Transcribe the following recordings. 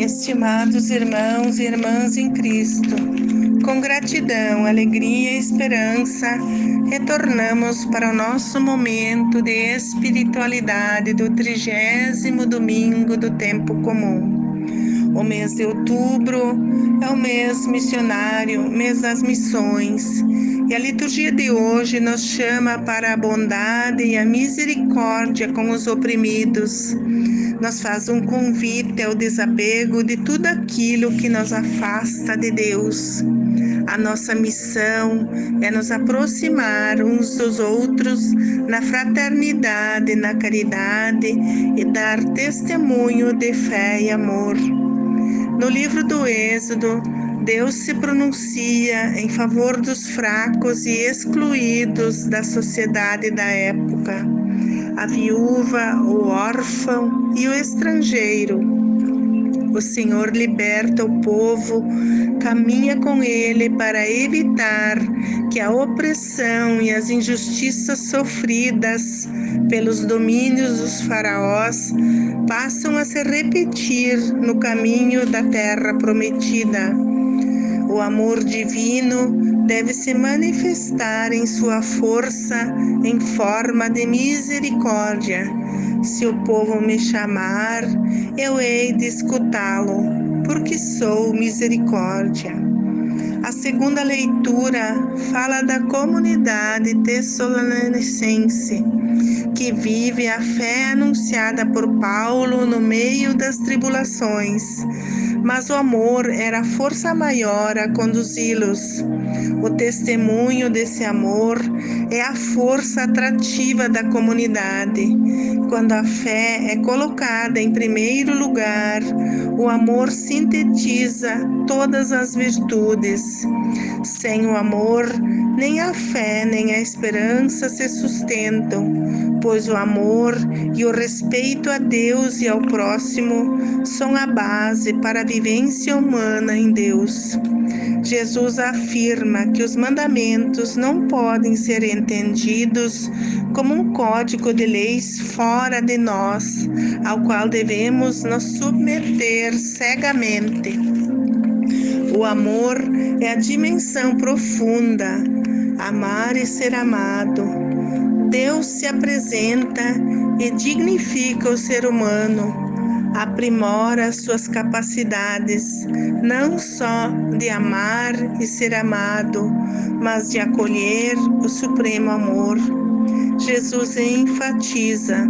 Estimados irmãos e irmãs em Cristo, com gratidão, alegria e esperança, retornamos para o nosso momento de espiritualidade do trigésimo domingo do tempo comum. O mês de outubro é o mês missionário, mês das missões. E a liturgia de hoje nos chama para a bondade e a misericórdia com os oprimidos. Nos faz um convite ao desapego de tudo aquilo que nos afasta de Deus. A nossa missão é nos aproximar uns dos outros na fraternidade, na caridade e dar testemunho de fé e amor. No livro do Êxodo, Deus se pronuncia em favor dos fracos e excluídos da sociedade da época, a viúva, o órfão e o estrangeiro. O Senhor liberta o povo, caminha com ele para evitar que a opressão e as injustiças sofridas pelos domínios dos faraós passam a se repetir no caminho da terra prometida. O amor divino deve se manifestar em sua força em forma de misericórdia. Se o povo me chamar, eu hei de escutá-lo, porque sou misericórdia. A segunda leitura fala da comunidade tessalonicense que vive a fé anunciada por Paulo no meio das tribulações, mas o amor era a força maior a conduzi-los. O testemunho desse amor é a força atrativa da comunidade. Quando a fé é colocada em primeiro lugar, o amor sintetiza todas as virtudes. Sem o amor, nem a fé nem a esperança se sustentam, pois o amor e o respeito a Deus e ao próximo são a base para a vivência humana em Deus. Jesus afirma que os mandamentos não podem ser entendidos como um código de leis fora de nós, ao qual devemos nos submeter cegamente. O amor é a dimensão profunda, amar e ser amado. Deus se apresenta e dignifica o ser humano aprimora suas capacidades, não só de amar e ser amado, mas de acolher o supremo amor. Jesus enfatiza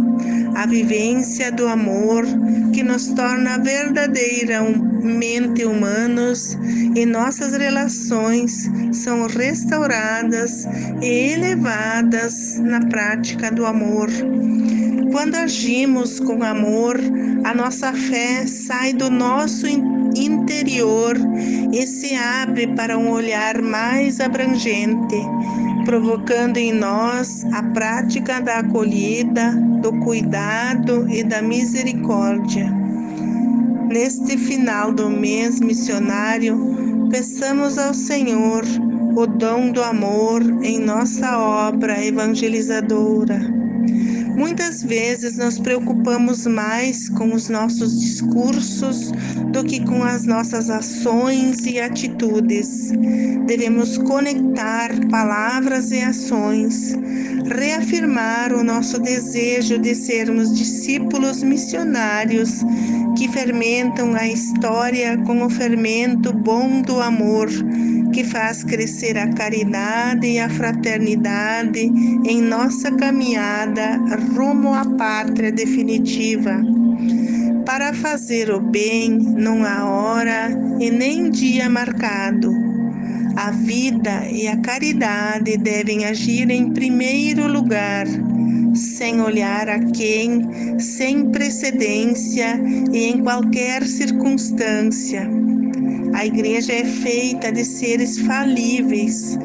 a vivência do amor que nos torna verdadeiramente humanos e nossas relações são restauradas e elevadas na prática do amor. Quando agimos com amor, a nossa fé sai do nosso interior e se abre para um olhar mais abrangente, provocando em nós a prática da acolhida, do cuidado e da misericórdia. Neste final do mês missionário, peçamos ao Senhor o dom do amor em nossa obra evangelizadora Muitas vezes nos preocupamos mais com os nossos discursos do que com as nossas ações e atitudes. Devemos conectar palavras e ações, reafirmar o nosso desejo de sermos discípulos missionários que fermentam a história com o fermento bom do amor que faz crescer a caridade e a fraternidade em nossa caminhada rumo à pátria definitiva. Para fazer o bem, não há hora e nem dia marcado. A vida e a caridade devem agir em primeiro lugar, sem olhar a quem, sem precedência e em qualquer circunstância a igreja é feita de seres falíveis.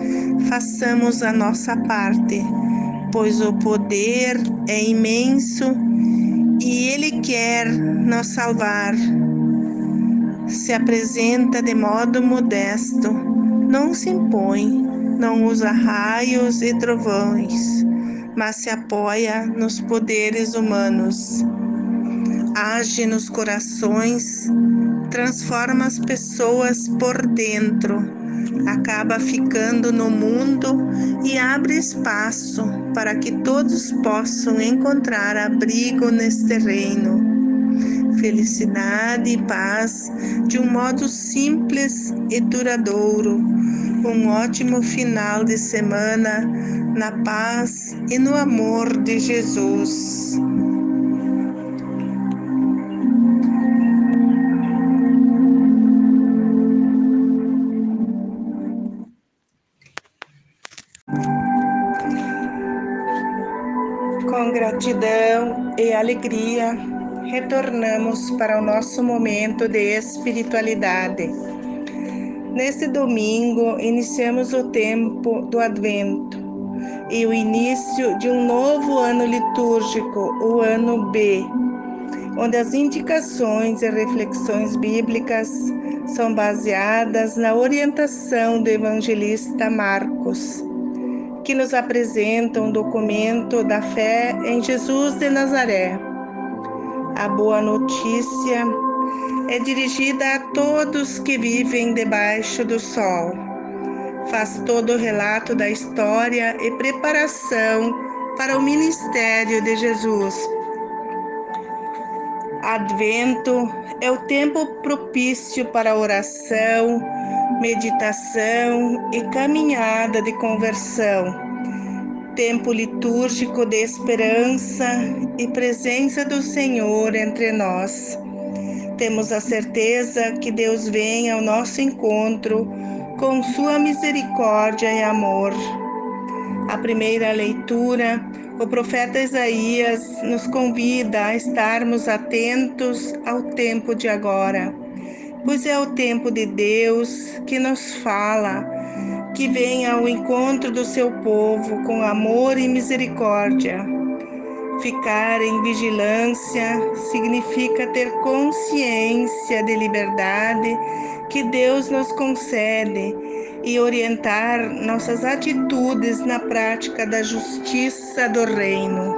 Façamos a nossa parte, pois o poder é imenso e Ele quer nos salvar. Se apresenta de modo modesto, não se impõe, não usa raios e trovões, mas se apoia nos poderes humanos. Age nos corações transforma as pessoas por dentro, acaba ficando no mundo e abre espaço para que todos possam encontrar abrigo neste reino. Felicidade e paz de um modo simples e duradouro. Um ótimo final de semana na paz e no amor de Jesus. Gratidão e alegria, retornamos para o nosso momento de espiritualidade. Neste domingo, iniciamos o tempo do Advento e o início de um novo ano litúrgico, o ano B, onde as indicações e reflexões bíblicas são baseadas na orientação do evangelista Marcos que nos apresenta um documento da fé em Jesus de Nazaré. A boa notícia é dirigida a todos que vivem debaixo do sol. Faz todo o relato da história e preparação para o ministério de Jesus. Advento é o tempo propício para oração, meditação e caminhada de conversão, tempo litúrgico de esperança e presença do Senhor entre nós. Temos a certeza que Deus vem ao nosso encontro com sua misericórdia e amor. A primeira leitura, o profeta Isaías nos convida a estarmos atentos ao tempo de agora pois é o tempo de Deus que nos fala, que vem ao encontro do seu povo com amor e misericórdia. Ficar em vigilância significa ter consciência de liberdade que Deus nos concede e orientar nossas atitudes na prática da justiça do Reino.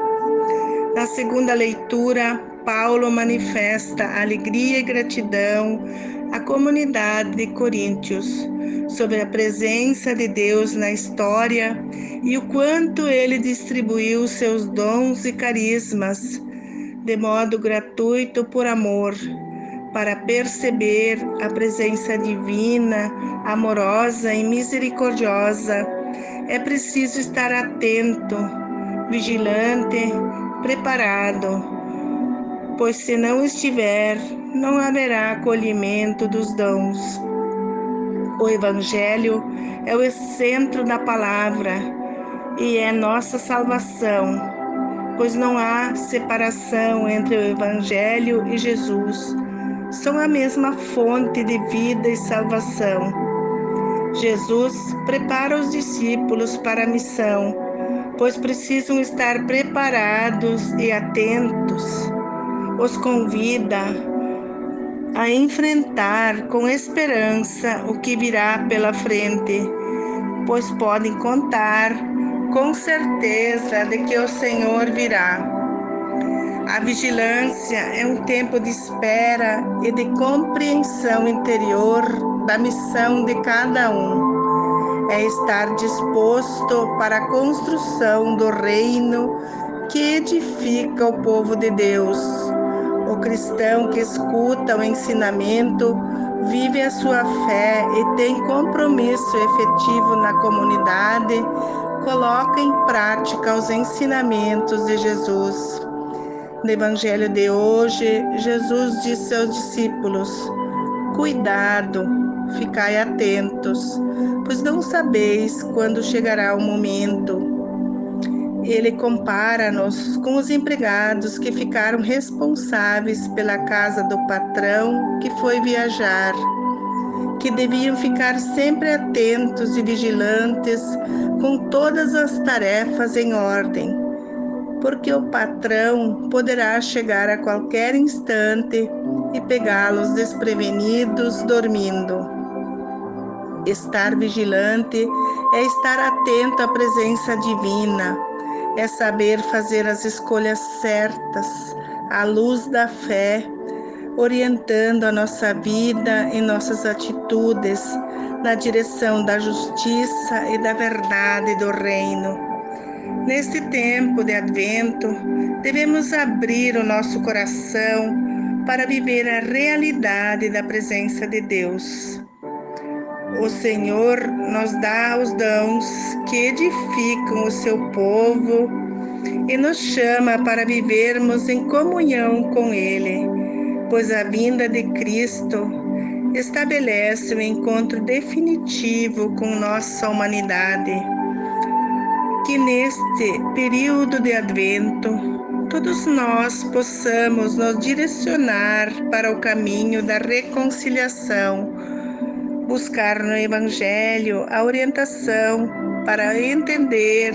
Na segunda leitura, Paulo manifesta alegria e gratidão à comunidade de Coríntios sobre a presença de Deus na história e o quanto ele distribuiu seus dons e carismas de modo gratuito por amor, para perceber a presença divina, amorosa e misericordiosa. É preciso estar atento, vigilante, preparado pois se não estiver, não haverá acolhimento dos dons. O Evangelho é o centro da palavra e é nossa salvação, pois não há separação entre o Evangelho e Jesus. São a mesma fonte de vida e salvação. Jesus prepara os discípulos para a missão, pois precisam estar preparados e atentos os convida a enfrentar com esperança o que virá pela frente, pois podem contar com certeza de que o Senhor virá. A vigilância é um tempo de espera e de compreensão interior da missão de cada um. É estar disposto para a construção do reino que edifica o povo de Deus o cristão que escuta o ensinamento vive a sua fé e tem compromisso efetivo na comunidade, coloca em prática os ensinamentos de Jesus. No Evangelho de hoje, Jesus disse aos discípulos: Cuidado, ficai atentos, pois não sabeis quando chegará o momento ele compara-nos com os empregados que ficaram responsáveis pela casa do patrão que foi viajar, que deviam ficar sempre atentos e vigilantes com todas as tarefas em ordem, porque o patrão poderá chegar a qualquer instante e pegá-los desprevenidos dormindo. Estar vigilante é estar atento à presença divina é saber fazer as escolhas certas à luz da fé, orientando a nossa vida e nossas atitudes na direção da justiça e da verdade do Reino. Neste tempo de Advento, devemos abrir o nosso coração para viver a realidade da presença de Deus. O Senhor nos dá os dons que edificam o seu povo e nos chama para vivermos em comunhão com Ele, pois a vinda de Cristo estabelece o um encontro definitivo com nossa humanidade. Que neste período de Advento, todos nós possamos nos direcionar para o caminho da reconciliação, buscar no Evangelho a orientação para entender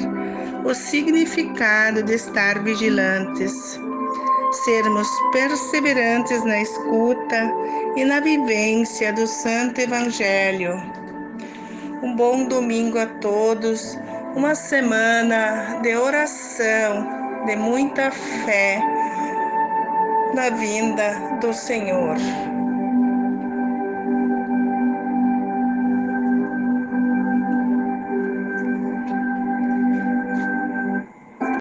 o significado de estar vigilantes, sermos perseverantes na escuta e na vivência do Santo Evangelho. Um bom domingo a todos, uma semana de oração, de muita fé na vinda do Senhor.